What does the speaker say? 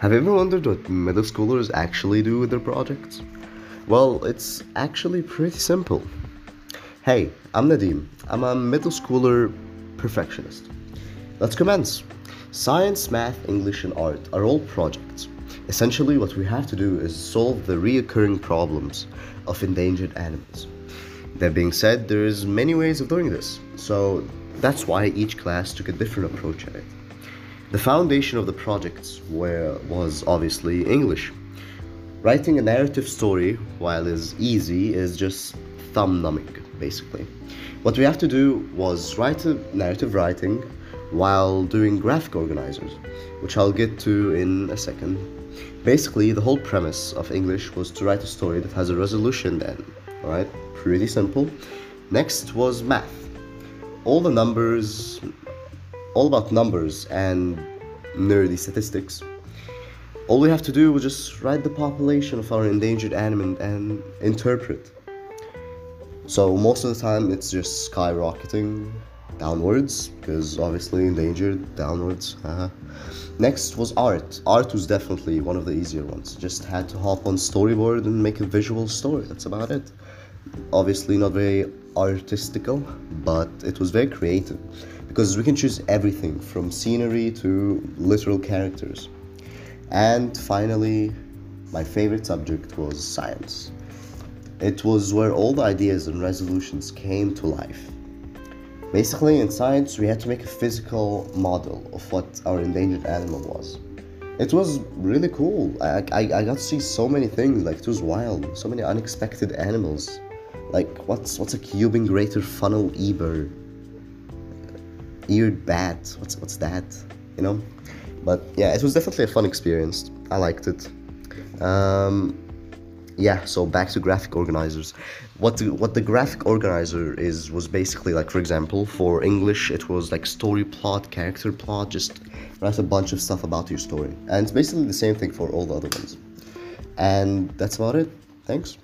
Have you ever wondered what middle schoolers actually do with their projects? Well, it's actually pretty simple. Hey, I'm Nadim. I'm a middle schooler perfectionist. Let's commence. Science, math, English, and art are all projects. Essentially, what we have to do is solve the reoccurring problems of endangered animals. That being said, there's many ways of doing this, so that's why each class took a different approach at it. The foundation of the projects were, was obviously English. Writing a narrative story, while is easy, is just thumb numbing, basically. What we have to do was write a narrative writing while doing graphic organizers, which I'll get to in a second. Basically, the whole premise of English was to write a story that has a resolution then, alright? Pretty simple. Next was math. All the numbers, all about numbers and nerdy statistics. All we have to do is just write the population of our endangered animal and interpret. So most of the time it's just skyrocketing downwards because obviously endangered downwards. Uh-huh. Next was art. Art was definitely one of the easier ones. Just had to hop on storyboard and make a visual story. That's about it obviously not very artistical, but it was very creative because we can choose everything from scenery to literal characters. And finally, my favorite subject was science. It was where all the ideas and resolutions came to life. Basically, in science, we had to make a physical model of what our endangered animal was. It was really cool. I, I, I got to see so many things, like, it was wild. So many unexpected animals like what's what's a Cuban greater funnel eber? Eared bat. What's what's that? You know? But yeah, it was definitely a fun experience. I liked it. Um, yeah, so back to graphic organizers. What the, what the graphic organizer is was basically like, for example, for English, it was like story plot, character plot, just write a bunch of stuff about your story. And it's basically the same thing for all the other ones. And that's about it. Thanks.